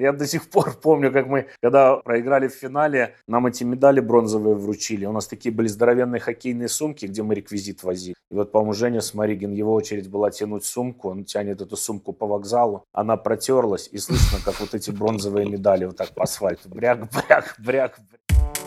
Я до сих пор помню, как мы, когда проиграли в финале, нам эти медали бронзовые вручили. У нас такие были здоровенные хоккейные сумки, где мы реквизит возили. И вот, по-моему, Женя Сморигин, его очередь была тянуть сумку, он тянет эту сумку по вокзалу, она протерлась, и слышно, как вот эти бронзовые медали вот так по асфальту. Бряк, бряк, бряк, бряк.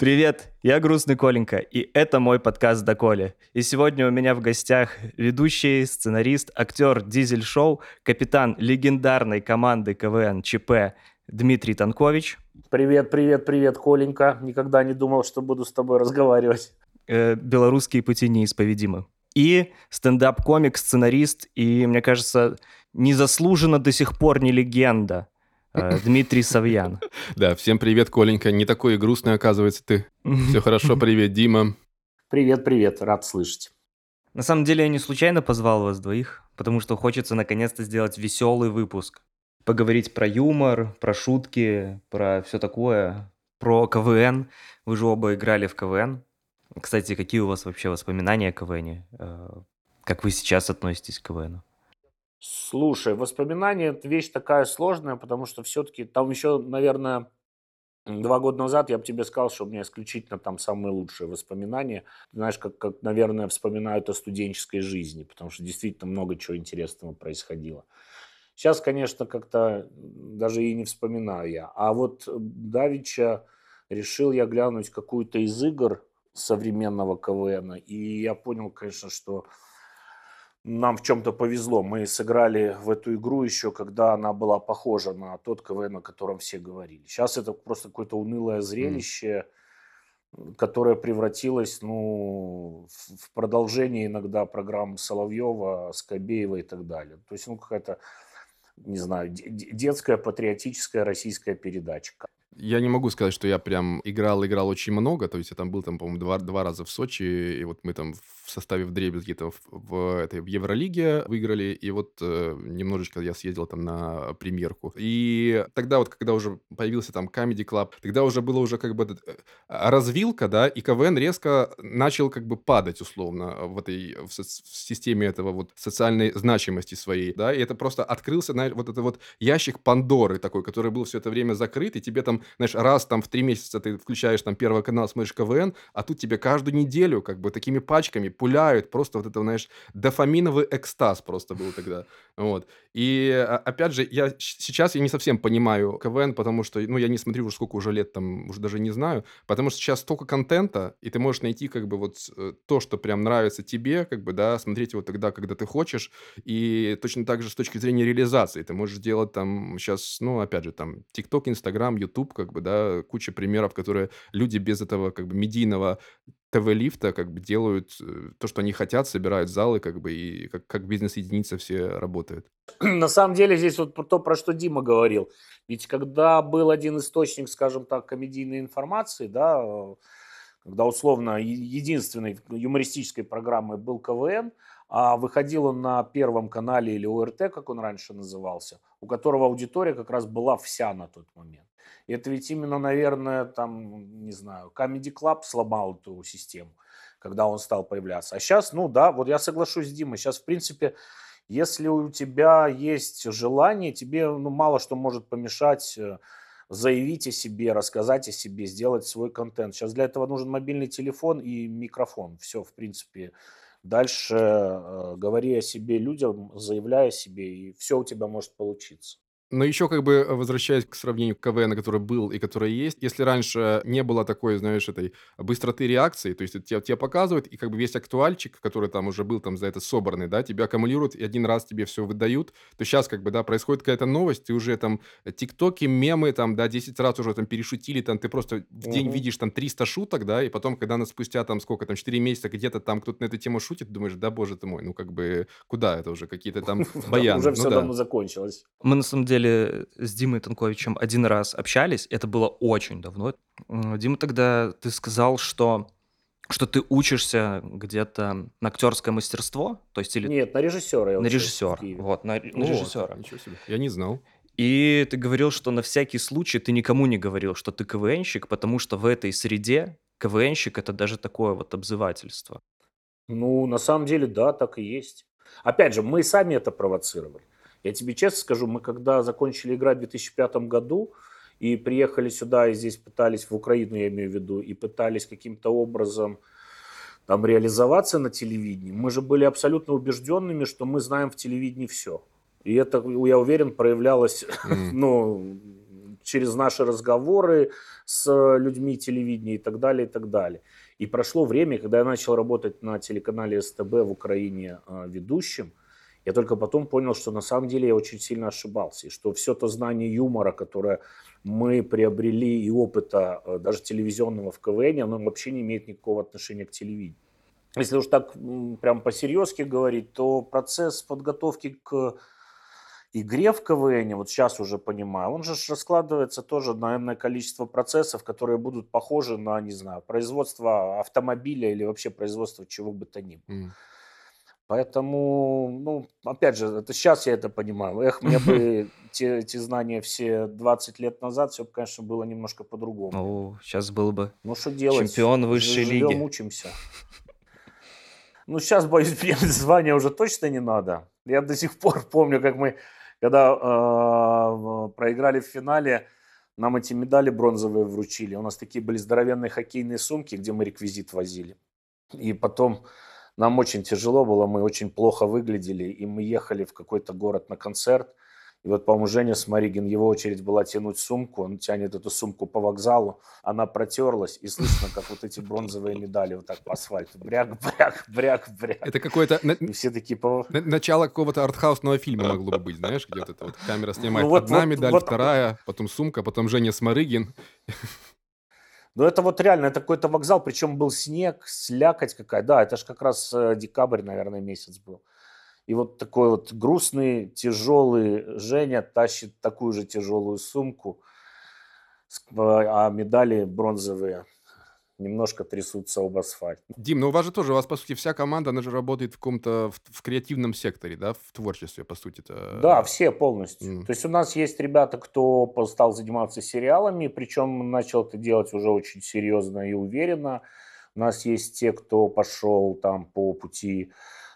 Привет, я Грустный Коленька, и это мой подкаст «До Коли». И сегодня у меня в гостях ведущий, сценарист, актер «Дизель-шоу», капитан легендарной команды КВН ЧП Дмитрий Танкович. Привет, привет, привет, Коленька. Никогда не думал, что буду с тобой разговаривать. Э, белорусские пути неисповедимы. И стендап-комик, сценарист, и, мне кажется, незаслуженно до сих пор не легенда – Дмитрий Савьян. Да, всем привет, Коленька. Не такой грустный, оказывается, ты. Все хорошо, привет, Дима. Привет, привет, рад слышать. На самом деле я не случайно позвал вас двоих, потому что хочется наконец-то сделать веселый выпуск. Поговорить про юмор, про шутки, про все такое, про КВН. Вы же оба играли в КВН. Кстати, какие у вас вообще воспоминания о КВНе? Э, как вы сейчас относитесь к КВНу? Слушай, воспоминания это вещь такая сложная, потому что все-таки там еще, наверное, два года назад я бы тебе сказал, что у меня исключительно там самые лучшие воспоминания. Знаешь, как, как, наверное, вспоминают о студенческой жизни, потому что действительно много чего интересного происходило. Сейчас, конечно, как-то даже и не вспоминаю я. А вот Давича решил я глянуть какую-то из игр современного КВН, и я понял, конечно, что нам в чем-то повезло. Мы сыграли в эту игру еще, когда она была похожа на тот КВН, о котором все говорили. Сейчас это просто какое-то унылое зрелище, mm. которое превратилось ну, в продолжение иногда программ Соловьева, Скобеева и так далее. То есть, ну, какая-то, не знаю, детская патриотическая российская передача. Я не могу сказать, что я прям играл, играл очень много. То есть я там был, там, по-моему, два, два раза в Сочи, и вот мы там в составе в дребезги в, в, этой, в Евролиге выиграли, и вот э, немножечко я съездил там на премьерку. И тогда вот, когда уже появился там Comedy Club, тогда уже было уже как бы э, развилка, да, и КВН резко начал как бы падать условно в этой в, в системе этого вот социальной значимости своей, да, и это просто открылся, знаешь, вот это вот ящик Пандоры такой, который был все это время закрыт, и тебе там, знаешь, раз там в три месяца ты включаешь там первый канал, смотришь КВН, а тут тебе каждую неделю как бы такими пачками пуляют, просто вот это, знаешь, дофаминовый экстаз просто был тогда, вот. И, а, опять же, я сейчас я не совсем понимаю КВН, потому что, ну, я не смотрю уже сколько уже лет, там, уже даже не знаю, потому что сейчас столько контента, и ты можешь найти, как бы, вот э, то, что прям нравится тебе, как бы, да, смотреть его тогда, когда ты хочешь, и точно так же с точки зрения реализации. Ты можешь делать там сейчас, ну, опять же, там, ТикТок, Инстаграм, Ютуб, как бы, да, куча примеров, которые люди без этого, как бы, медийного ТВ-лифта как бы делают э, то, что они хотят, собирают залы, как бы, и как, как бизнес-единица все работают. На самом деле здесь вот то, про что Дима говорил. Ведь когда был один источник, скажем так, комедийной информации, да, когда условно единственной юмористической программой был КВН, а выходил он на Первом канале или ОРТ, как он раньше назывался, у которого аудитория как раз была вся на тот момент. Это ведь именно, наверное, там, не знаю, Comedy Club сломал эту систему, когда он стал появляться. А сейчас, ну да, вот я соглашусь с Димой, сейчас, в принципе, если у тебя есть желание, тебе ну, мало что может помешать э, заявить о себе, рассказать о себе, сделать свой контент. Сейчас для этого нужен мобильный телефон и микрофон. Все, в принципе. Дальше э, говори о себе людям, заявляй о себе, и все у тебя может получиться. Но еще как бы э, возвращаясь к сравнению КВН, который был и который есть, если раньше не было такой, знаешь, этой быстроты реакции, то есть тебя, тебя показывают, и как бы весь актуальчик, который там уже был там за это собранный, да, тебя аккумулируют, и один раз тебе все выдают, то сейчас как бы, да, происходит какая-то новость, ты уже там тиктоки, мемы там, да, 10 раз уже там перешутили, там ты просто в день угу. видишь там 300 шуток, да, и потом, когда на спустя там сколько, там 4 месяца где-то там кто-то на эту тему шутит, думаешь, да, боже ты мой, ну как бы куда это уже, какие-то там баяны. Уже все ну давно закончилось. Мы на самом деле деле с Димой Танковичем один раз общались, это было очень давно. Дима, тогда ты сказал, что что ты учишься где-то на актерское мастерство, то есть или нет, на режиссера. Я на режиссера, вот на, на режиссера. Ничего себе, я не знал. И ты говорил, что на всякий случай ты никому не говорил, что ты КВНщик, потому что в этой среде КВНщик это даже такое вот обзывательство. Ну, на самом деле, да, так и есть. Опять же, мы сами это провоцировали. Я тебе честно скажу, мы когда закончили играть в 2005 году и приехали сюда, и здесь пытались, в Украину я имею в виду, и пытались каким-то образом там реализоваться на телевидении, мы же были абсолютно убежденными, что мы знаем в телевидении все. И это, я уверен, проявлялось mm. ну, через наши разговоры с людьми телевидения и так далее, и так далее. И прошло время, когда я начал работать на телеканале СТБ в Украине а, ведущим, я только потом понял, что на самом деле я очень сильно ошибался, и что все то знание юмора, которое мы приобрели, и опыта а, даже телевизионного в КВН, оно вообще не имеет никакого отношения к телевидению. Если уж так прям по-серьезки говорить, то процесс подготовки к игре в КВН, вот сейчас уже понимаю, он же раскладывается тоже на энное количество процессов, которые будут похожи на, не знаю, производство автомобиля или вообще производство чего бы то ни было. Поэтому, ну, опять же, это сейчас я это понимаю. Эх, мне бы те, эти знания все 20 лет назад, все, конечно, было немножко по-другому. О, сейчас был бы ну, что делать? чемпион высшей Живем, лиги. учимся. Ну, сейчас, боюсь, мне звания уже точно не надо. Я до сих пор помню, как мы когда э, проиграли в финале, нам эти медали бронзовые вручили. У нас такие были здоровенные хоккейные сумки, где мы реквизит возили. И потом нам очень тяжело было, мы очень плохо выглядели, и мы ехали в какой-то город на концерт. И вот, по-моему, Женя Сморигин, его очередь была тянуть сумку, он тянет эту сумку по вокзалу, она протерлась, и слышно, как вот эти бронзовые медали вот так по асфальту. Бряк, бряк, бряк, бряк. Это какое-то... И все такие... По... Начало какого-то артхаусного фильма могло бы быть, знаешь, где вот эта вот камера снимает ну, вот, одна вот, медаль, вот, вторая, потом сумка, потом Женя Сморыгин. Ну, это вот реально, это какой-то вокзал, причем был снег, слякоть какая. Да, это же как раз э, декабрь, наверное, месяц был. И вот такой вот грустный, тяжелый Женя тащит такую же тяжелую сумку, а медали бронзовые немножко трясутся об асфальт. Дим, ну у вас же тоже, у вас, по сути, вся команда, она же работает в каком-то, в, в креативном секторе, да, в творчестве, по сути -то. Да, все полностью. Mm. То есть у нас есть ребята, кто стал заниматься сериалами, причем начал это делать уже очень серьезно и уверенно. У нас есть те, кто пошел там по пути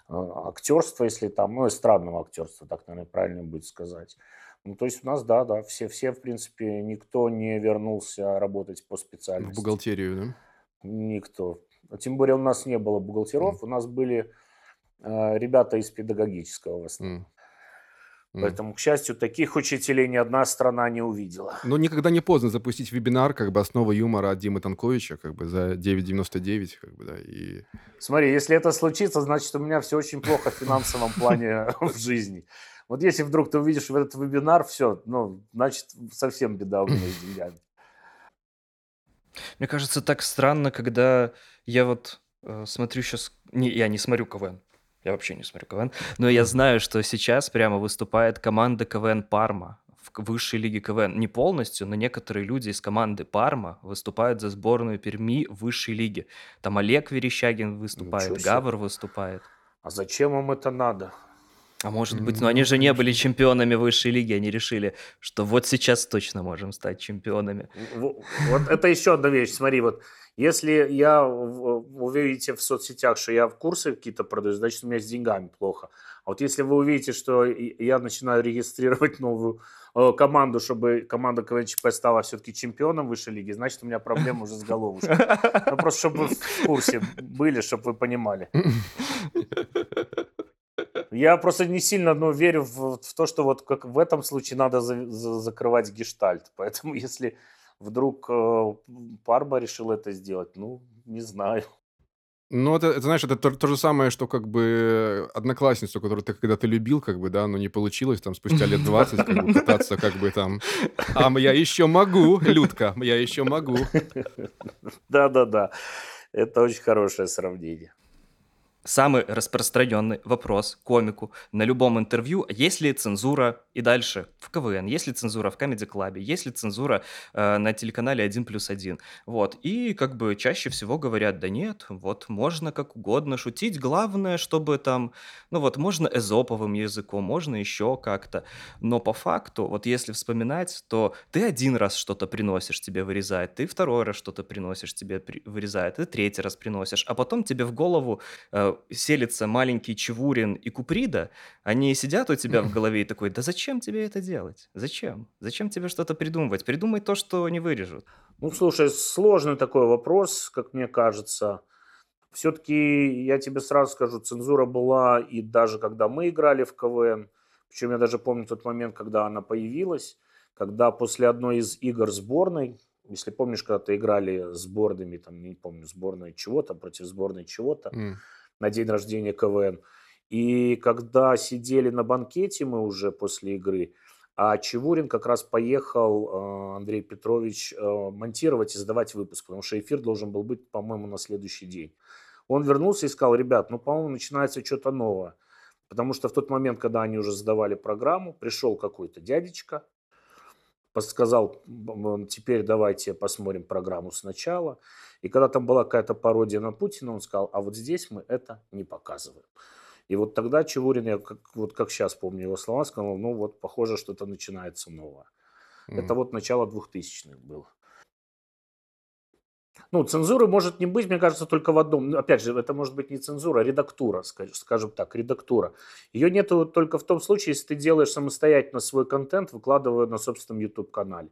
а, актерства, если там, ну, эстрадного актерства, так, наверное, правильно будет сказать. Ну, то есть у нас, да, да, все, все, в принципе, никто не вернулся работать по специальности. В бухгалтерию, да? Никто. Тем более у нас не было бухгалтеров, mm. у нас были э, ребята из педагогического в основном. Mm. Поэтому, к счастью, таких учителей ни одна страна не увидела. Но никогда не поздно запустить вебинар, как бы основа юмора от Димы Танковича, как бы за 9,99, как бы, да, и... Смотри, если это случится, значит, у меня все очень плохо в финансовом плане в жизни. Вот если вдруг ты увидишь в этот вебинар, все, ну, значит, совсем беда у меня с деньгами. Мне кажется, так странно, когда я вот э, смотрю сейчас... Не, я не смотрю КВН. Я вообще не смотрю КВН. Но я знаю, что сейчас прямо выступает команда КВН Парма в высшей лиге КВН. Не полностью, но некоторые люди из команды Парма выступают за сборную Перми в высшей лиге. Там Олег Верещагин выступает, Гавр выступает. А зачем им это надо? А может быть, но они же не были чемпионами высшей лиги, они решили, что вот сейчас точно можем стать чемпионами. Вот это еще одна вещь, смотри, вот если я, вы увидите в соцсетях, что я в курсы какие-то продаю, значит, у меня с деньгами плохо. А вот если вы увидите, что я начинаю регистрировать новую э, команду, чтобы команда КВНЧП стала все-таки чемпионом высшей лиги, значит, у меня проблема уже с головушкой. Ну, просто чтобы вы в курсе были, чтобы вы понимали. Я просто не сильно ну, верю в, в то, что вот как в этом случае надо за, за, закрывать гештальт. Поэтому если вдруг э, Парба решил это сделать, ну, не знаю. Ну, это, это знаешь, это то, то же самое, что как бы одноклассницу, которую ты когда-то любил, как бы, да, но не получилось, там, спустя лет 20, как бы, пытаться, как бы, там, а я еще могу, Людка, я еще могу. Да-да-да, это очень хорошее сравнение. Самый распространенный вопрос комику на любом интервью, есть ли цензура и дальше в КВН, есть ли цензура в Comedy Club, есть ли цензура э, на телеканале 1 плюс 1. Вот. И как бы чаще всего говорят, да нет, вот можно как угодно шутить, главное, чтобы там, ну вот можно эзоповым языком, можно еще как-то. Но по факту, вот если вспоминать, то ты один раз что-то приносишь, тебе вырезает, ты второй раз что-то приносишь, тебе при- вырезает, ты третий раз приносишь, а потом тебе в голову э, когда селится маленький Чевурин и Куприда, они сидят у тебя в голове и такой, да зачем тебе это делать? Зачем? Зачем тебе что-то придумывать? Придумай то, что не вырежут. Ну, слушай, сложный такой вопрос, как мне кажется. Все-таки я тебе сразу скажу, цензура была и даже когда мы играли в КВН, причем я даже помню тот момент, когда она появилась, когда после одной из игр сборной, если помнишь, когда ты играли сборными, там, не помню, сборной чего-то против сборной чего-то М. на день рождения КВН, и когда сидели на банкете мы уже после игры, а Чевурин как раз поехал, э, Андрей Петрович, э, монтировать и сдавать выпуск, потому что эфир должен был быть, по-моему, на следующий день. Он вернулся и сказал, ребят, ну, по-моему, начинается что-то новое. Потому что в тот момент, когда они уже сдавали программу, пришел какой-то дядечка, сказал, «М, теперь давайте посмотрим программу сначала. И когда там была какая-то пародия на Путина, он сказал, а вот здесь мы это не показываем. И вот тогда Чевурин, я как, вот как сейчас помню его слова, сказал, ну вот похоже, что-то начинается новое. Это М. вот начало 2000-х было. Ну, цензуры может не быть, мне кажется, только в одном. Ну, Опять же, это может быть не цензура, а редактура, ска- скажем так, редактура. Ее нету только в том случае, если ты делаешь самостоятельно свой контент, выкладывая на собственном YouTube-канале.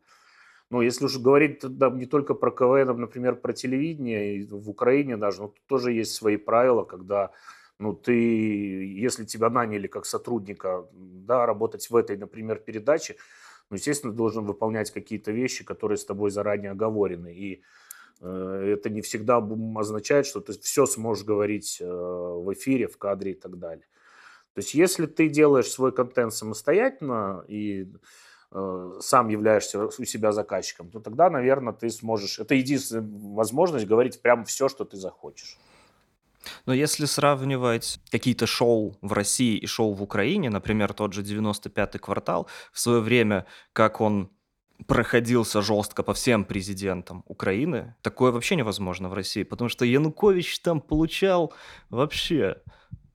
Ну, если уж говорить да, не только про КВН, а, например, про телевидение, и в Украине даже, ну, тут тоже есть свои правила, когда ну, ты, если тебя наняли как сотрудника, да, работать в этой, например, передаче, ну, естественно, должен выполнять какие-то вещи, которые с тобой заранее оговорены. И это не всегда означает, что ты все сможешь говорить э, в эфире, в кадре и так далее. То есть, если ты делаешь свой контент самостоятельно и э, сам являешься у себя заказчиком, то тогда, наверное, ты сможешь... Это единственная возможность говорить прямо все, что ты захочешь. Но если сравнивать какие-то шоу в России и шоу в Украине, например, тот же «95-й квартал», в свое время, как он проходился жестко по всем президентам Украины, такое вообще невозможно в России, потому что Янукович там получал вообще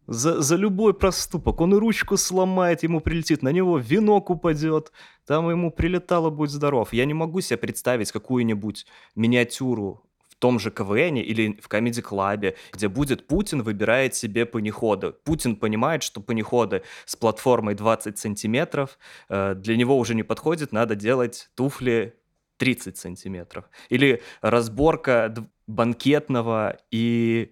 за, за любой проступок. Он и ручку сломает, ему прилетит, на него венок упадет, там ему прилетало «Будь здоров». Я не могу себе представить какую-нибудь миниатюру том же КВН или в Club, где будет Путин выбирает себе панеходы. Путин понимает, что панеходы с платформой 20 сантиметров э, для него уже не подходит, надо делать туфли 30 сантиметров. Или разборка банкетного и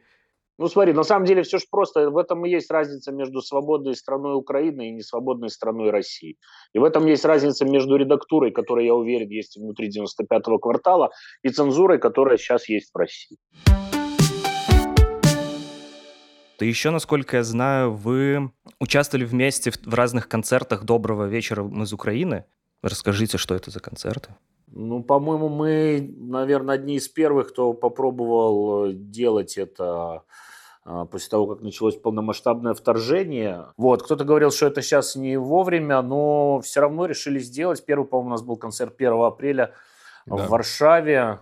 Ну, смотри, на самом деле все же просто. В этом и есть разница между свободной страной Украины и несвободной страной России. И в этом есть разница между редактурой, которая, я уверен, есть внутри 95-го квартала, и цензурой, которая сейчас есть в России. Да еще, насколько я знаю, вы участвовали вместе в, разных концертах «Доброго вечера, из Украины». Расскажите, что это за концерты? Ну, по-моему, мы, наверное, одни из первых, кто попробовал э, делать это а, после того, как началось полномасштабное вторжение. Вот, кто-то говорил, что это сейчас не вовремя, но все равно решили сделать. Первый, по-моему, у нас был концерт 1 апреля Да. в Варшаве.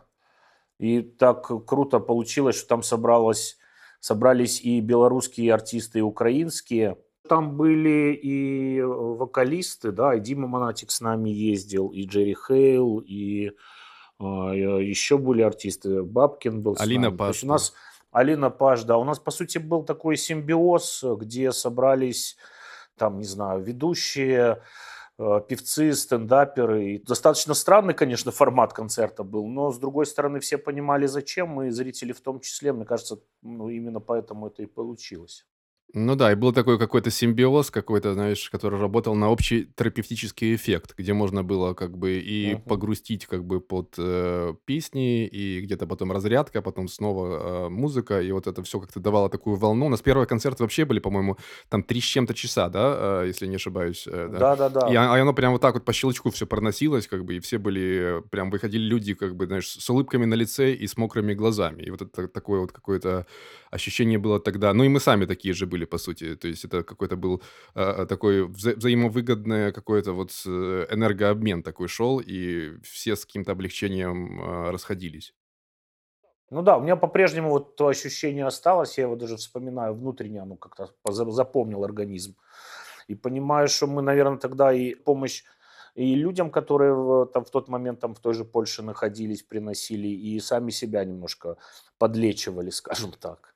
И так круто получилось, что там собралось, собрались и белорусские артисты, и украинские. Там были и э, вокалисты, да, и Дима Монатик с нами ездил, и Джерри Хейл, и э, еще были артисты. Бабкин был с Алина нами. То есть Паш, у нас Алина Паш, да. У нас, по сути, был такой симбиоз, где собрались, там, не знаю, ведущие, э, певцы, стендаперы. И достаточно странный, конечно, формат концерта был, но, с другой стороны, все понимали, зачем, и зрители в том числе. Мне кажется, ну, именно поэтому это и получилось. Ну да, и был такой какой-то симбиоз какой-то, знаешь, который работал на общий терапевтический эффект, где можно было как бы и Мгм. погрустить как бы под э, песни, и где-то потом разрядка, потом снова э, музыка, и вот это все как-то давало такую волну. У нас первые концерты вообще были, по-моему, там три с чем-то часа, да, э, если не ошибаюсь. э, да. Да-да-да. И о- оно прям вот так вот по щелчку все проносилось, как бы, и все были, э, прям выходили люди, как бы, знаешь, с улыбками на лице и с мокрыми глазами. И вот это такое вот какое-то ощущение было тогда. Ну и мы сами такие же были, по сути. То есть это какой-то был э, такой вза- взаимовыгодный какой-то вот э, энергообмен такой шел, и все с каким-то облегчением э, расходились. Ну да, у меня по-прежнему вот то ощущение осталось, я его даже вспоминаю внутренне, оно как-то запомнил организм. И понимаю, что мы, наверное, тогда и помощь и людям, которые в, там, в тот момент там, в той же Польше находились, приносили, и сами себя немножко подлечивали, скажем так.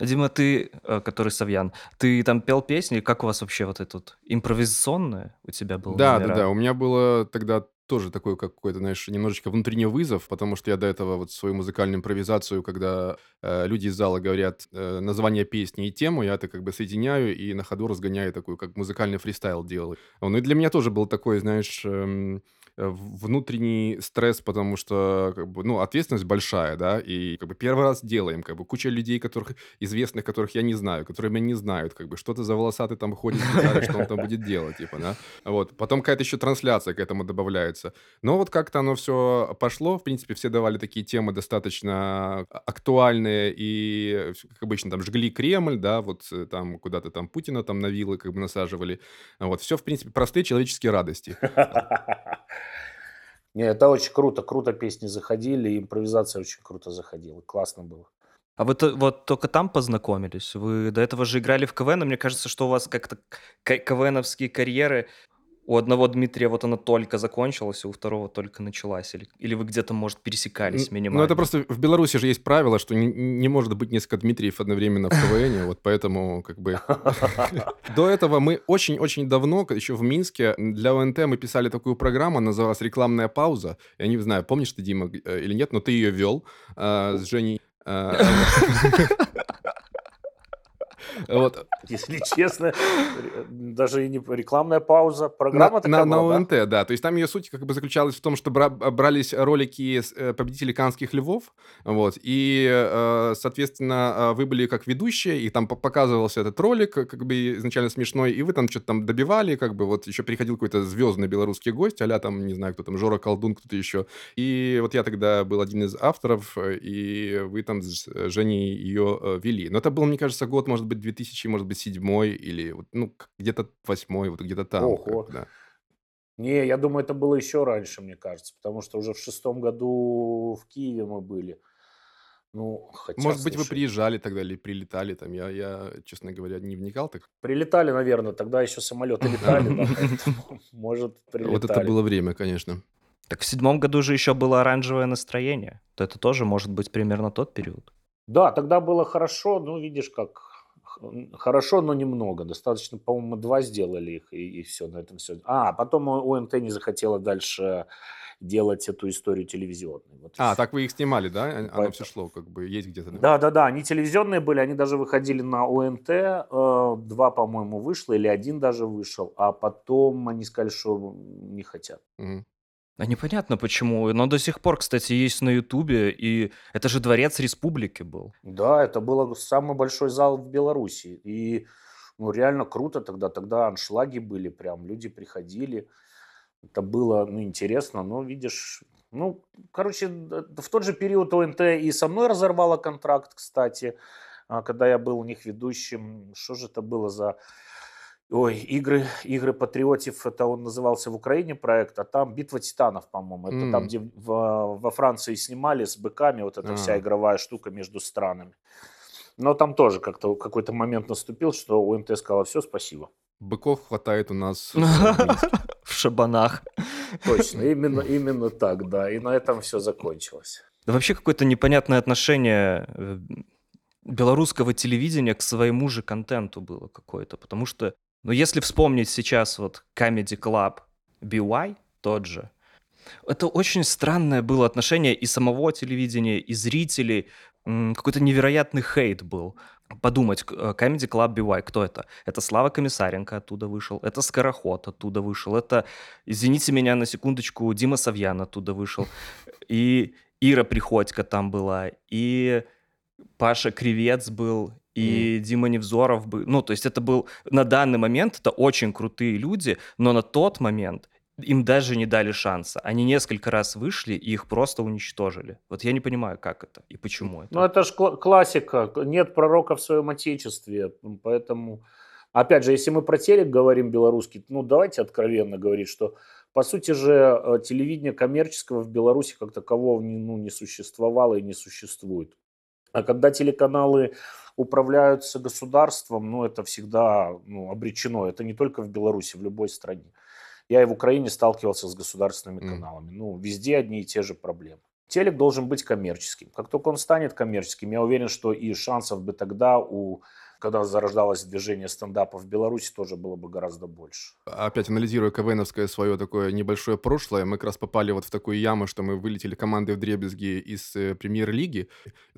Дима, ты, э, который Савьян, ты там пел песни? Как у вас вообще вот это вот импровизационное у тебя было Да, номера? да-да, у меня было тогда тоже такой какой-то, знаешь, немножечко внутренний вызов, потому что я до этого вот свою музыкальную импровизацию, когда э, люди из зала говорят э, название песни и тему, я это как бы соединяю и на ходу разгоняю такой, как музыкальный фристайл делаю. Ну и для меня тоже был такой, знаешь, эм, внутренний стресс, потому что, как бы, ну, ответственность большая, да, и как бы первый раз делаем, как бы куча людей, которых известных, которых я не знаю, которые меня не знают, как бы, что-то за волосатый там ходит что он там будет делать, типа, да, вот. Потом какая-то еще трансляция к этому добавляется. Но вот как-то оно все пошло, в принципе, все давали такие темы достаточно актуальные и, как обычно, там, жгли Кремль, да, вот э, там куда-то там Путина там на вилы как бы насаживали. Вот, все, в принципе, простые человеческие радости. Не, это очень круто, круто песни заходили, импровизация очень круто заходила, классно было. А вы то- вот только там познакомились? Вы до этого же играли в КВН, и мне кажется, что у вас как-то к- КВНовские карьеры у одного Дмитрия вот она только закончилась, а у второго только началась. Или, или вы где-то, может, пересекались минимально? Ну, это просто в Беларуси же есть правило, что не, не может быть несколько Дмитриев одновременно в КВН, вот поэтому как бы... До этого мы очень-очень давно, еще в Минске, для ОНТ мы писали такую программу, называлась «Рекламная пауза». Я не знаю, помнишь ты, Дима, э, или нет, но ты ее вел э, с Женей. Вот. Если честно, даже и не рекламная пауза, программа на, такая на, была, на ОНТ, да? да. То есть там ее суть как бы заключалась в том, что бра- брались ролики э, победителей канских львов, вот, и, э, соответственно, э, вы были как ведущие, и там показывался этот ролик, как бы изначально смешной, и вы там что-то там добивали, как бы вот еще приходил какой-то звездный белорусский гость, а там, не знаю, кто там, Жора Колдун, кто-то еще. И вот я тогда был один из авторов, и вы там с Женей ее вели. Но это был, мне кажется, год, может быть, 2000, может быть, седьмой или вот, ну, где-то восьмой, вот где-то там. Ого. Как, да. Не, я думаю, это было еще раньше, мне кажется, потому что уже в шестом году в Киеве мы были. Ну, хотя, Может быть, вы слушай, приезжали тогда или прилетали там. Я, я, честно говоря, не вникал так. прилетали, наверное, тогда еще самолеты летали, может, Вот это прилетали. было время, конечно. Так в седьмом году же еще было оранжевое настроение. То это тоже может быть примерно тот период. Да, тогда было хорошо, ну, видишь, как хорошо, но немного. Достаточно, по-моему, два сделали их, и, все, на этом все. А, потом ОНТ не захотела дальше делать эту историю телевизионной. Вот и А, так вы их снимали, да? Оно Поэтому- все шло, как бы есть где-то. да? Да, да, они телевизионные были, они даже выходили на ОНТ, э, два, по-моему, вышло, или один даже вышел, а потом они сказали, что не хотят. Мгм. А непонятно почему. Но до сих пор, кстати, есть на Ютубе. И это же Дворец Республики был. Да, это был самый большой зал в Беларуси, и ну, реально круто тогда, тогда аншлаги были прям, люди приходили, это было, ну, интересно, но, видишь, ну, короче, в тот же период ОНТ и со мной разорвала контракт, кстати, а, когда я был у них ведущим, что же это было за... Ой, игры, игры патриотов, это он назывался в Украине проект, а там Битва титанов, по-моему. Это там, М. где в- во Франции снимали с быками, вот эта вся А. игровая штука между странами. Но там тоже как-то какой-то момент наступил, что УНТ сказала, все, спасибо. Быков хватает у нас. В шабанах. Точно, именно, именно так, да. И на этом все закончилось. Да вообще какое-то непонятное отношение э, белорусского телевидения к своему же контенту было какое-то. Потому что, ну, если вспомнить сейчас вот Comedy Club BY, тот же, это очень странное было отношение и самого телевидения, и зрителей. Какой-то невероятный хейт был. Подумать, э, Comedy Club BY, кто это? Это Слава Комиссаренко оттуда вышел, это Скороход оттуда вышел, это, извините меня на секундочку, Дима Савьян оттуда вышел, и Ира Приходько там была, и Паша Кривец был, и Дима Невзоров был. Ну, то есть это был на данный момент это очень крутые люди, но на тот момент им даже не дали шанса. Они несколько раз вышли и их просто уничтожили. Вот я не понимаю, как это и почему это. Ну, это же классика. Нет пророка в своем отечестве. Поэтому, опять же, если мы про телек говорим белорусский, ну, давайте откровенно говорить, что, по сути же, э, телевидение коммерческого в Беларуси как такового не, ну, не существовало и не существует. А когда телеканалы управляются государством, ну, это всегда ну, обречено. Это не только в Беларуси, в любой стране. Я и в Украине сталкивался с государственными Мгм. каналами. Ну, везде одни и те же проблемы. Телек должен быть коммерческим. Как только он станет коммерческим, я уверен, что и шансов бы тогда у когда зарождалось движение стендапа в Беларуси, тоже было бы гораздо больше. Опять анализируя КВНовское свое такое небольшое прошлое, мы как раз попали вот в такую яму, что мы вылетели командой в дребезги из э, премьер-лиги.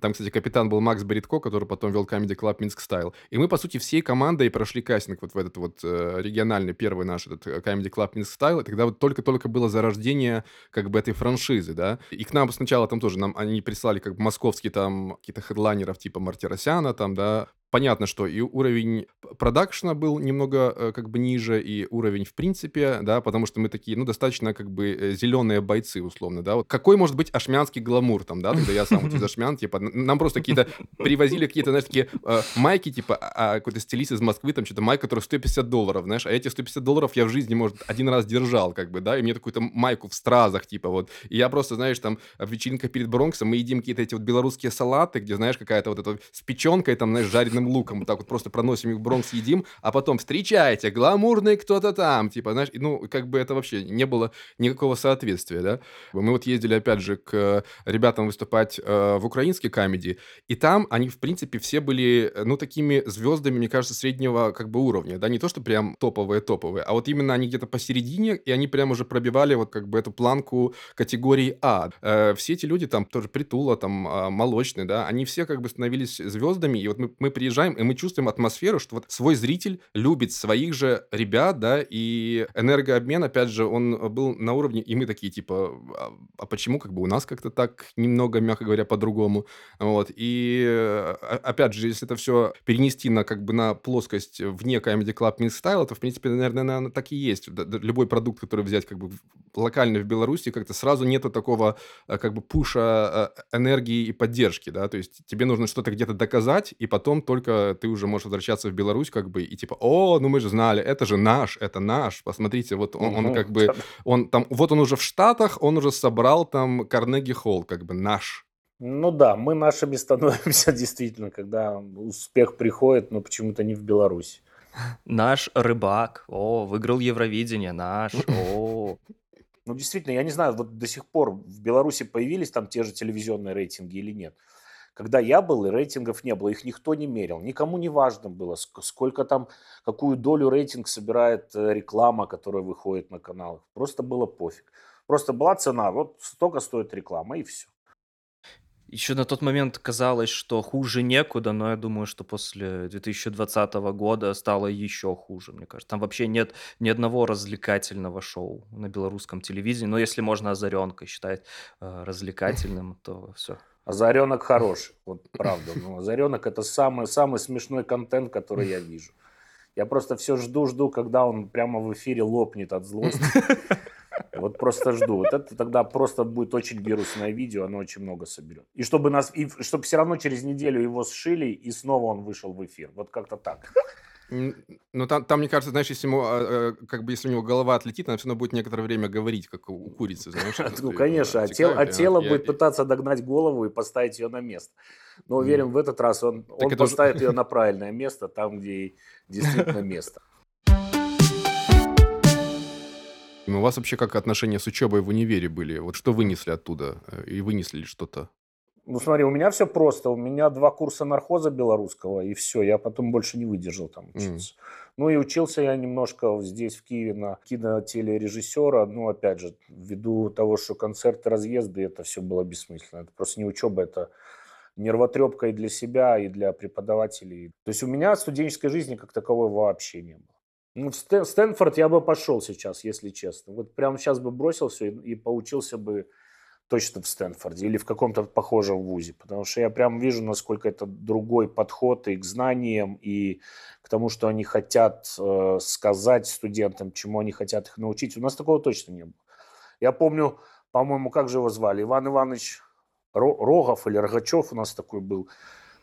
Там, кстати, капитан был Макс Боритко, который потом вел Comedy Club Минск Стайл. И мы, по сути, всей командой прошли кастинг вот в этот вот э, региональный, первый наш этот э, Comedy Club Минск Стайл. И тогда вот только-только было зарождение как бы этой франшизы, да. И к нам сначала там тоже, нам они прислали как бы московские там какие-то хедлайнеров типа Мартиросяна там, да, понятно, что и уровень продакшна был немного э, как бы ниже, и уровень в принципе, да, потому что мы такие, ну, достаточно как бы э, зеленые бойцы, условно, да. Вот какой может быть ашмянский гламур там, да, когда я сам вот из Ашмян, типа, нам просто какие-то привозили какие-то, знаешь, такие э, майки, типа, а, а какой-то стилист из Москвы, там что-то майк, который 150 долларов, знаешь, а эти 150 долларов я в жизни, может, один раз держал, как бы, да, и мне такую-то майку в стразах, типа, вот. И я просто, знаешь, там, в вечеринках перед Бронксом мы едим какие-то эти вот белорусские салаты, где, знаешь, какая-то вот эта с печенкой, там, знаешь, жареным жареным луком, так вот просто проносим их в Бронкс, едим, а потом встречайте, гламурный кто-то там, типа, знаешь, ну, как бы это вообще не было никакого соответствия, да. Мы вот ездили, опять же, к ребятам выступать э, в украинской комедии, и там они, в принципе, все были, ну, такими звездами, мне кажется, среднего как бы уровня, да, не то, что прям топовые-топовые, а вот именно они где-то посередине, и они прям уже пробивали вот как бы эту планку категории А. Э, все эти люди там тоже Притула, там, э, Молочный, да, они все как бы становились звездами, и вот мы, мы приезжали приезжаем, и мы чувствуем атмосферу, что вот свой зритель любит своих же ребят, да, и энергообмен, опять же, он был на уровне, и мы такие, типа, а, а почему как бы у нас как-то так немного, мягко говоря, по-другому, вот, и а, опять же, если это все перенести на как бы на плоскость вне Comedy Club Mix Style, то, в принципе, наверное, наверное, так и есть. Любой продукт, который взять как бы локально в Беларуси, как-то сразу нету такого а, как бы пуша энергии и поддержки, да, то есть тебе нужно что-то где-то доказать, и потом только только ты уже можешь возвращаться в Беларусь, как бы, и типа, о, ну мы же знали, это же наш, это наш, посмотрите, вот он, он как бы, он там, вот он уже в Штатах, он уже собрал там Карнеги Холл, как бы наш. Ну да, мы нашими становимся действительно, когда успех приходит, но почему-то не в Беларусь. Наш рыбак, о, выиграл Евровидение, наш, о. Ну, действительно, я не знаю, вот до сих пор в Беларуси появились там те же телевизионные рейтинги или нет. Когда я был, и рейтингов не было, их никто не мерил. Никому не важно было, сколько там, какую долю рейтинг собирает э, реклама, которая выходит на каналах. Просто было пофиг. Просто была цена, вот столько стоит реклама, и все. Еще на тот момент казалось, что хуже некуда, но я думаю, что после 2020 года стало еще хуже, мне кажется. Там вообще нет ни одного развлекательного шоу на белорусском телевидении. Но если можно «Озаренка» считать э, развлекательным, то все. Озаренок хороший, вот правда. Ну, Озаренок это самый, самый смешной контент, который я вижу. Я просто все жду-жду, когда он прямо в эфире лопнет от злости. Вот просто жду. Вот это тогда просто будет очень вирусное видео, оно очень много соберет. И чтобы нас, и чтобы все равно через неделю его сшили, и снова он вышел в эфир. Вот как-то так. Ну, там, там, мне кажется, знаешь, если ему, а, а, как бы, если у него голова отлетит, она все равно будет некоторое время говорить, как у курицы, знаешь. Ну, конечно, а тело, а тело будет пытаться догнать голову и поставить ее на место. Но уверен, в этот раз он, он поставит ее на правильное место, там, где действительно место. У вас вообще как отношения с учебой в универе были? Вот что вынесли оттуда? Э, и вынесли ли что-то? Ну, смотри, у меня все просто. У меня два курса нархоза белорусского, и все. Я потом больше не выдержал там учиться. Mm. Ну, и учился я немножко здесь, в Киеве, на кинотелережиссера. Ну, опять же, ввиду того, что концерты, разъезды, это все было бессмысленно. Это просто не учеба, это нервотрепка и для себя, и для преподавателей. То есть у меня студенческой жизни как таковой вообще не было. Ну, в Стэнфорд я бы пошел сейчас, если честно. Вот прямо сейчас бы бросил все и, и поучился бы точно в Стэнфорде или в каком-то похожем вузе, потому что я прям вижу, насколько это другой подход и к знаниям, и к тому, что они хотят э, сказать студентам, чему они хотят их научить. У нас такого точно не было. Я помню, по-моему, как же его звали? Иван Иванович Рогов или Рогачев у нас такой был.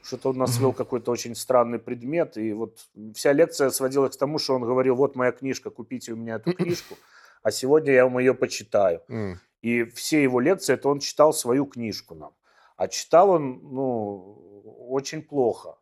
Что-то он нас вел какой-то очень странный предмет, и вот вся лекция сводилась к тому, что он говорил, вот моя книжка, купите у меня эту книжку, а сегодня я вам ее почитаю. И все его лекции, это он читал свою книжку нам. А читал он, ну, очень плохо.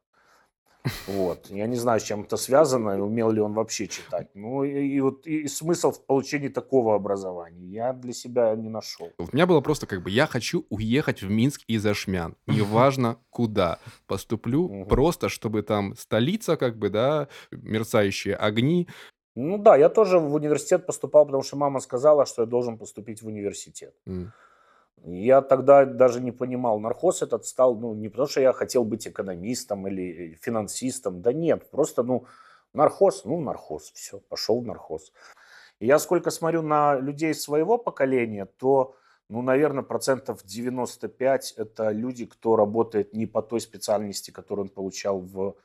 Вот. Я не знаю, с чем это связано, умел ли он вообще читать. Ну и, и вот и смысл в получении такого образования я для себя не нашел. У меня было просто как бы, я хочу уехать в Минск из Ашмян. Неважно куда. Поступлю просто, чтобы там столица, как бы, да, мерцающие огни. Ну да, я тоже в университет поступал, потому что мама сказала, что я должен поступить в университет. М. Я тогда даже не понимал, нархоз этот стал, ну, не потому что я хотел быть экономистом или финансистом, да нет, просто, ну, нархоз, ну, нархоз, все, пошел в нархоз. И я сколько смотрю на людей своего поколения, то, ну, наверное, процентов 95 это люди, кто работает не по той специальности, которую он получал в,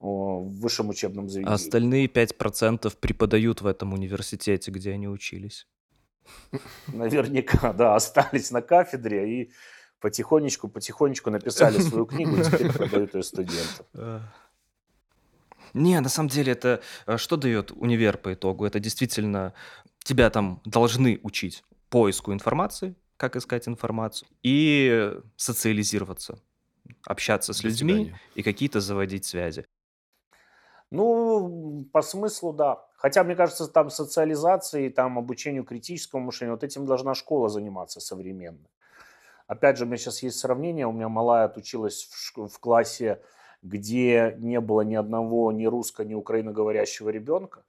в высшем учебном А заведении. остальные 5% преподают в этом университете, где они учились. Наверняка, да, остались на кафедре и потихонечку, потихонечку написали свою книгу, и теперь продают ее студентам. Не, на самом деле это э, что дает универ по итогу? Это действительно тебя там должны учить поиску информации, как искать информацию, и социализироваться, общаться с До людьми свидания. и какие-то заводить связи. Ну, по смыслу, да. Хотя, мне кажется, там социализацией, там обучению критическому мышлению, вот этим должна школа заниматься современная. Опять же, у меня сейчас есть сравнение. У меня малая отучилась в, в классе, где не было ни одного ни русско, ни украиноговорящего ребенка.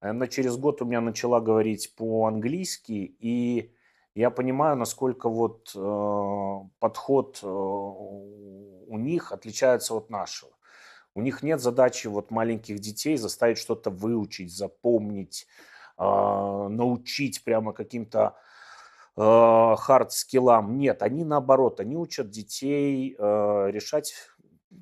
Она через год у меня начала говорить по-английски, и я понимаю, насколько вот э, подход э, у них отличается от нашего. У них нет задачи вот маленьких детей заставить что-то выучить, запомнить, а, научить прямо каким-то хард-скиллам. Нет, они наоборот, они учат детей э, решать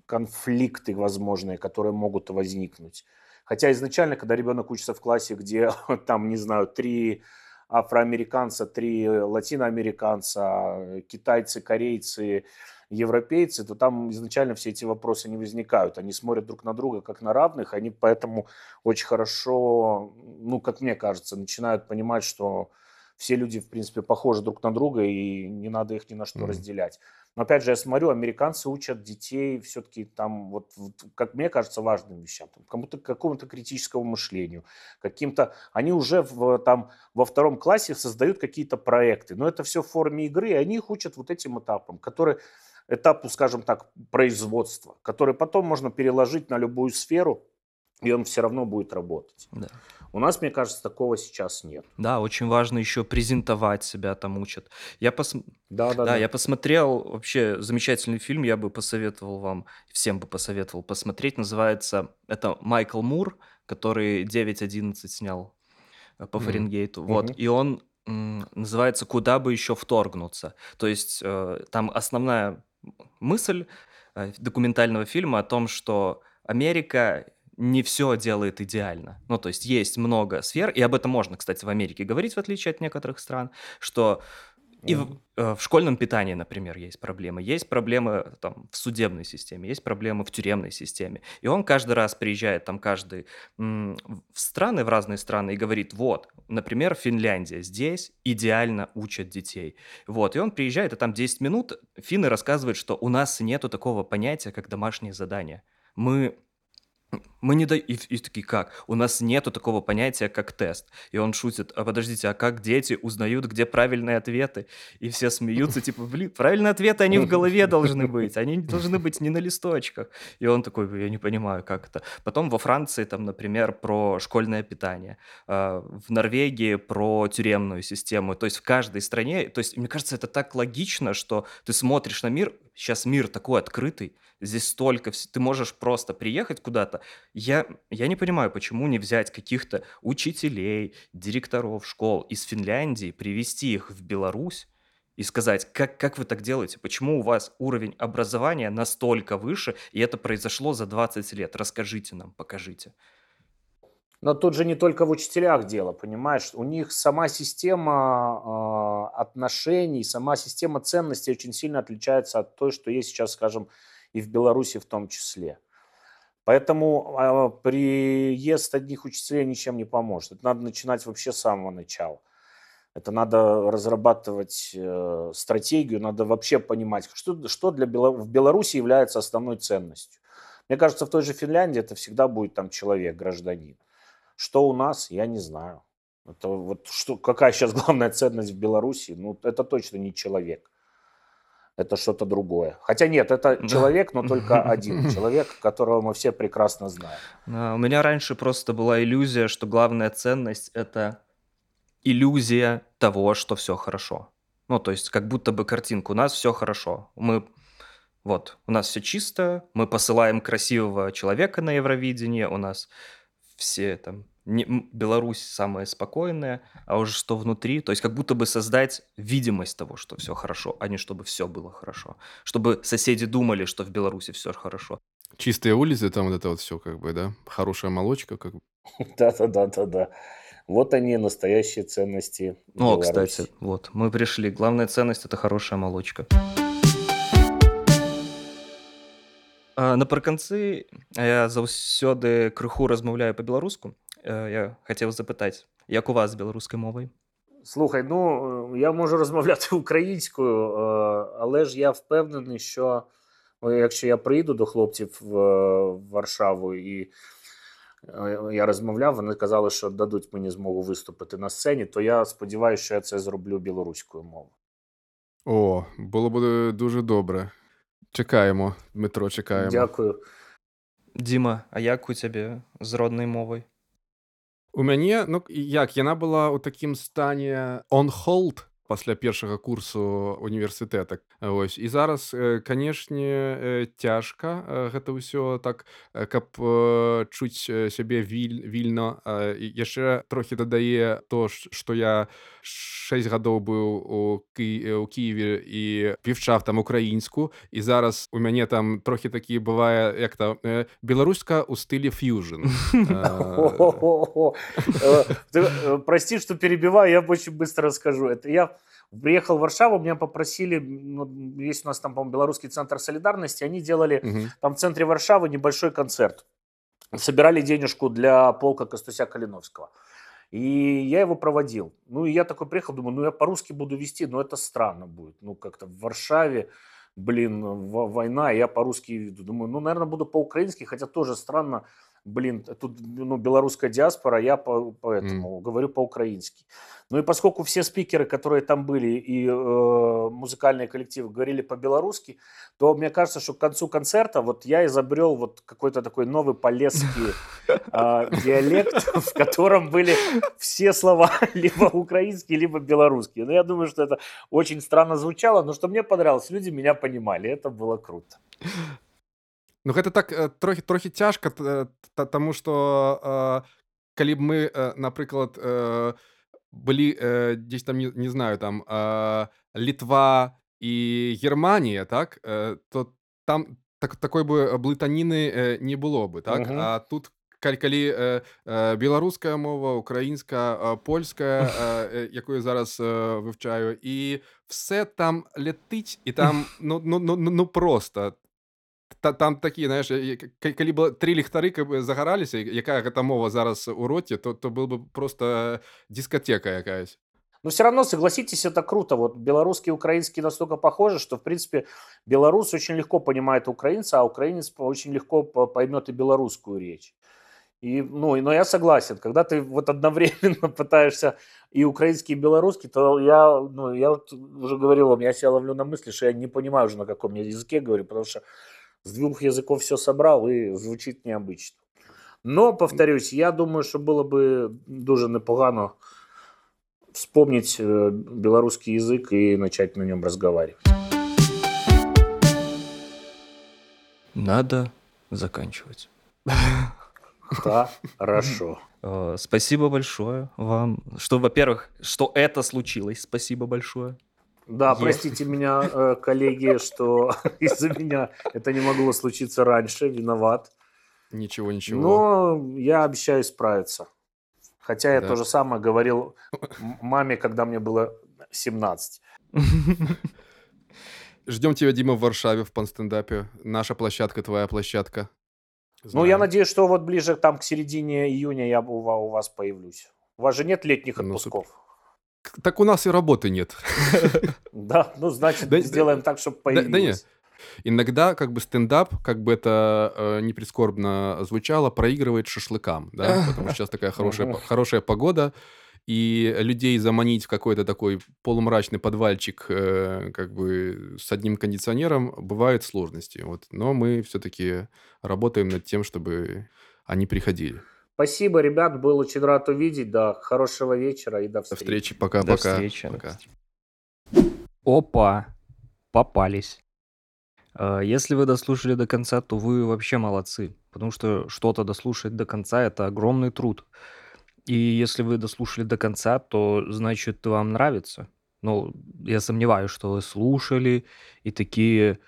конфликты возможные, которые могут возникнуть. Хотя изначально, когда ребенок учится в классе, где там, не знаю, три афроамериканца, три латиноамериканца, китайцы, корейцы, европейцы, то там изначально все эти вопросы не возникают. Они смотрят друг на друга как на равных, они поэтому очень хорошо, ну, как мне кажется, начинают понимать, что все люди, в принципе, похожи друг на друга, и не надо их ни на что Мгм. разделять. Но опять же, я смотрю, американцы учат детей все-таки там, вот, вот, как мне кажется, важным вещам, там, кому-то, какому-то критическому мышлению, каким-то... Они уже в, там, во втором классе создают какие-то проекты, но это все в форме игры, и они их учат вот этим этапам, которые этапу, скажем так, производства, который потом можно переложить на любую сферу, и он все равно будет работать. Да. У нас, мне кажется, такого сейчас нет. Да, очень важно еще презентовать себя там учат. Я пос... Да, да, Да, я посмотрел вообще замечательный фильм, я бы посоветовал вам, всем бы посоветовал посмотреть. Называется, это Майкл Мур, который 9.11 снял э, по Мгм. Фаренгейту. Вот, Мгм. и он называется «Куда бы еще вторгнуться?». То есть э, там основная мысль э, документального фильма о том, что Америка не все делает идеально. Ну, то есть есть много сфер, и об этом можно, кстати, в Америке говорить, в отличие от некоторых стран, что и в, э, в школьном питании, например, есть проблемы. Есть проблемы там, в судебной системе, есть проблемы в тюремной системе. И он каждый раз приезжает там каждый в страны, в разные страны и говорит, вот, например, Финляндия, здесь идеально учат детей. Вот, и он приезжает, и там 10 минут финны рассказывают, что у нас нету такого понятия, как домашнее задание. Мы мы не даем... И, и такие, как? У нас нету такого понятия, как тест. И он шутит, а подождите, а как дети узнают, где правильные ответы? И все смеются, типа, блин, правильные ответы, они в голове должны быть, они должны быть не на листочках. И он такой, я не понимаю, как это. Потом во Франции, там, например, про школьное питание. А, В Норвегии про тюремную систему. То есть в каждой стране... То есть, мне кажется, это так логично, что ты смотришь на мир, сейчас мир такой открытый, здесь столько... Ты можешь просто приехать куда-то, я, я не понимаю, почему не взять каких-то учителей, директоров школ из Финляндии, привести их в Беларусь и сказать, как, как вы так делаете, почему у вас уровень образования настолько выше, и это произошло за 20 лет. Расскажите нам, покажите. Но тут же не только в учителях дело, понимаешь? У них сама система э, отношений, сама система ценностей очень сильно отличается от той, что есть сейчас, скажем, и в Беларуси в том числе. Поэтому э, приезд одних учителей ничем не поможет. Это надо начинать вообще с самого начала. Это надо разрабатывать э, стратегию, надо вообще понимать, что, что для Бела... в Беларуси является основной ценностью. Мне кажется, в той же Финляндии это всегда будет там человек, гражданин. Что у нас, я не знаю. Это вот что, какая сейчас главная ценность в Беларуси? Ну, это точно не человек. Это что-то другое. Хотя нет, это Да. человек, но только один человек, которого мы все прекрасно знаем. А, У меня раньше просто была иллюзия, что главная ценность это иллюзия того, что все хорошо. Ну, то есть, как будто бы картинка. У нас все хорошо. Мы вот, у нас все чисто, мы посылаем красивого человека на Евровидение, у нас все там не- Беларусь самая спокойная, а уже что внутри, то есть как будто бы создать видимость того, что все хорошо, а не чтобы все было хорошо, чтобы соседи думали, что в Беларуси все хорошо. Чистые улицы, там вот это вот все как бы, да? Хорошая молочка, как бы. Да-да-да-да-да. Вот они, настоящие ценности О, Беларуси. кстати, вот, мы пришли. Главная ценность – это хорошая молочка. А, Напрыканцы я заўсёды крыху размаўляю па-беларуску. Э, Я хацеў запытаць, як у вас з беларускай мовай? Слухай, ну е, я можу розмовляти українською, е, але ж я впевнений, що е, якщо я приїду до хлопців в в Варшаву і е, я розмовляв, вони казали, що дадуть мені змогу виступити на сцені, то я сподіваюся, що я це зроблю білоруською мовою. О, було б дуже добре. Чекаємо, Дмитро, чекаємо. Дякую. Діма, а як у цябе з роднай мовай? У мяне ну як яна была ў такім стане on hold пасля першага курсу універсітэта Вось і зараз э, канешне э, цяжка э, гэта ўсё так э, каб э, чуць э, сябе віль вільно э, і яшчэ трохі дадае то што я 6 гадоў быў у Кі... у Киеве і півчав там украінску і зараз у мяне там трохі такі бывае як э, беларуска ў стылі фьюжн. Э, э, Прости, что перебиваю, я очень быстро расскажу. Это я приехал в Варшаву, меня попросили, ну, есть у нас там, по-моему, Белорусский центр солидарности, они делали там в центре Варшавы небольшой концерт. Собирали денежку для полка Костуся Калиновского. И я его проводил. Ну, и я такой приехал, думаю, ну, я по-русски буду вести, но это странно будет. Ну, как-то в Варшаве, блин, война, я по-русски веду. Думаю, ну, наверное, буду по-украински, хотя тоже странно, блин, тут, ну, белорусская диаспора, я по, поэтому говорю по-украински. Ну, и поскольку все спикеры, которые там были, и э, музыкальные коллективы говорили по-белорусски, то мне кажется, что к концу концерта вот я изобрел вот какой-то такой новый полесский а, диалект, в котором были все слова либо украинские, либо белорусские. Но я думаю, что это очень странно звучало, но что мне понравилось, люди меня понимали, это было круто. Ну гэта так э, трохі трохі цяжка т- э, та- таму што э, калі б мы э, напрыклад э, былі э, дзесь там не, не знаю там э, літва і Германія так э, то там так, такой бы блытаніны э, не было бы так Мгм. а тут калі, калі э, э, беларуская мова украінская э, польская э, э, якую зараз э, вывчаю і все там летыць і там ну ну ну, ну, ну просто та, там такі знаеш е- к- калі бы тры ліхтары каб загараліся якая гэта мова зараз у роце то то был бы просто дискотека якаясь Но все равно, согласитесь, это круто. Вот белорусский и украинский настолько похожи, что, в принципе, белорус очень легко понимает украинца, а украинец по- очень легко по- поймет и белорусскую речь. И, ну, и- но я согласен, когда ты вот одновременно пытаешься и украинский, и белорусский, то я, ну, я вот уже говорил вам, я себя ловлю на мысли, что я не понимаю уже, на каком я языке говорю, потому что с двух языков все собрал и звучит необычно. Но, повторюсь, я думаю, что было бы дуже непогано вспомнить э, белорусский язык и начать на нем разговаривать. Надо заканчивать. Да, хорошо. Э, Спасибо большое вам. Что, во-первых, что это случилось. Спасибо большое. Да, Е- простите меня, э, коллеги, что из-за меня это не могло случиться раньше, виноват. ничего ничего Но я обещаю справиться. Хотя я Да. то же самое говорил маме, когда мне было 17. ждем тебя дима в варшаве в панстендапе наша площадка твоя площадка Ну, я надеюсь, что вот ближе там к середине июня я у ва- у вас появлюсь. У вас же нет летних Ну, отпусков? Так у нас и работы нет Да, ну, значит, сделаем так, чтобы да- да не. появилось. Иногда как бы стендап, как бы это э, не прискорбно звучало, проигрывает шашлыкам, да, потому что сейчас такая хорошая, хорошая погода, и людей заманить в какой-то такой полумрачный подвальчик э, как бы с одним кондиционером бывают сложности. Вот. Но мы все-таки работаем над тем, чтобы они приходили. Спасибо, ребят, был очень рад увидеть. Да, хорошего вечера и до До встречи. встречи. До Пока-пока. встречи. Пока. Опа, попались. Э, Если вы дослушали до конца, то вы вообще молодцы, потому что что-то дослушать до конца– это огромный труд. И если вы дослушали до конца, то значит вам нравится. Ну, я сомневаюсь, что вы слушали и такие,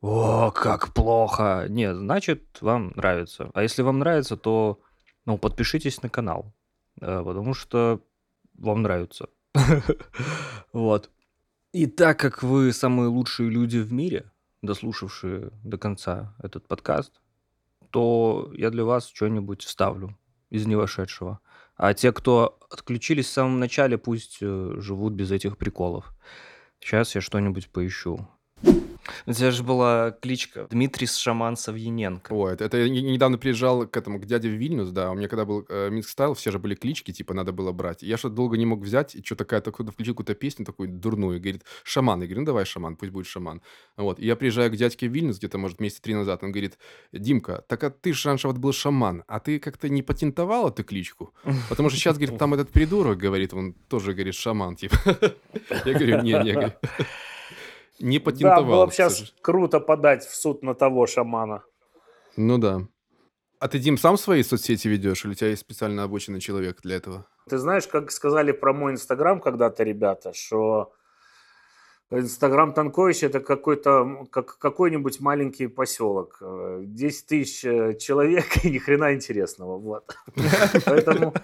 о, как плохо. Нет, значит вам нравится. А если вам нравится, то ну, подпишитесь на канал, э, потому что вам нравится. Вот. И так как вы самые лучшие люди в мире, дослушавшие до конца этот подкаст, то я для вас что-нибудь вставлю из невошедшего. А те, кто отключились в самом начале, пусть э, живут без этих приколов. Сейчас я что-нибудь поищу. У тебя же была кличка Дмитрий Шаман Савьяненко. О, это, это я не- недавно приезжал к этому, к дяде в Вильнюс, да, у меня когда был э, Минск Стайл, все же были клички, типа, надо было брать. И я что-то долго не мог взять, и что такая, кто-то включил какую-то песню такую дурную, говорит, шаман. Я говорю, ну давай шаман, пусть будет шаман. Вот, и я приезжаю к дядьке в Вильнюс где-то, может, месяца три назад, он говорит, Димка, так а ты же раньше вот был шаман, а ты как-то не патентовал эту кличку? Потому что сейчас, говорит, там этот придурок, говорит, он тоже, говорит, шаман, типа. Я говорю, не, не, не Да, патентовал. было бы сейчас сожалению». круто подать в суд на того шамана. Ну да. А ты, Дим, сам свои соцсети ведешь, или у тебя есть специально обученный человек для этого? Ты знаешь, как сказали про мой Инстаграм когда-то ребята, что Инстаграм Танкович это какой-то как какой-нибудь маленький поселок, э, 10 тысяч э, человек и ни хрена интересного, вот. Поэтому,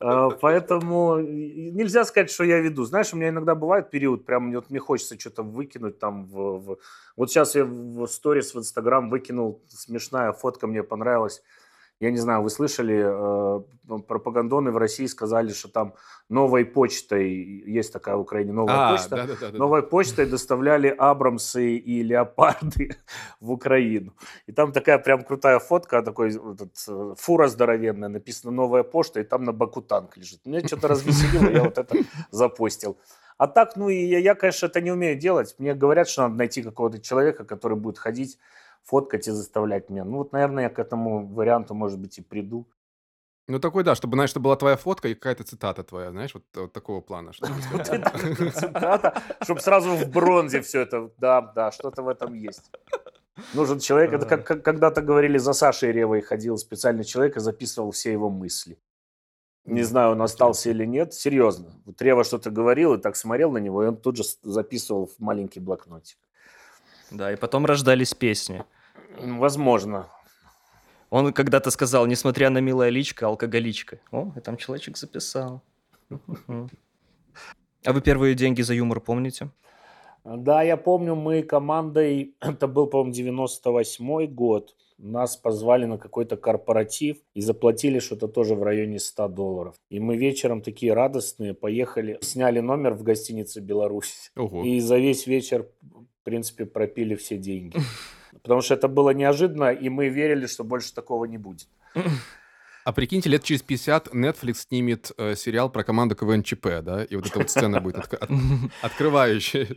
э, поэтому нельзя сказать, что я веду. Знаешь, у меня иногда бывает период, прям вот мне хочется что-то выкинуть там в, в- Вот сейчас я в сторис в Инстаграм выкинул, смешная фотка мне понравилась. Я не знаю, вы слышали, э, пропагандоны в России сказали, что там новой почтой, есть такая в Украине новая А, почта, да-да-да. новой почтой доставляли Абрамсы и Леопарды в Украину. И там такая прям крутая фотка, такой этот, э, фура здоровенная, написано «Новая почта», и там на боку танк лежит. Меня что-то развеселило, я вот это запостил. А так, ну, и я, я, конечно, это не умею делать. Мне говорят, что надо найти какого-то человека, который будет ходить, фоткать и заставлять меня. Ну, вот, наверное, я к этому варианту, может быть, и приду. Ну, такой, да, чтобы, знаешь, была твоя фотка и какая-то цитата твоя, знаешь, вот, вот такого плана. Цитата, чтобы сразу в бронзе все это. Да, да, что-то в этом есть. Нужен человек, это как, когда-то говорили, за Сашей Ревой ходил специальный человек и записывал все его мысли. Не знаю, он остался или нет. Серьезно. Вот Рева что-то говорил и так смотрел на него, и он тут же записывал в маленький блокнотик. Да, и потом рождались песни. Возможно. Он когда-то сказал, несмотря на милое личко, алкоголичка. О, и там человечек записал. А вы первые деньги за юмор помните? Да, я помню, мы командой, это был, по-моему, 98 год, нас позвали на какой-то корпоратив и заплатили что-то тоже в районе 100 долларов. И мы вечером такие радостные поехали, сняли номер в гостинице «Беларусь». Ого. И за весь вечер, в принципе, пропили все деньги. Потому что это было неожиданно, и мы верили, что больше такого не будет. А прикиньте, лет через 50 Netflix снимет э, сериал про команду КВН ЧП, да? И вот эта вот сцена будет отк- от- открывающая.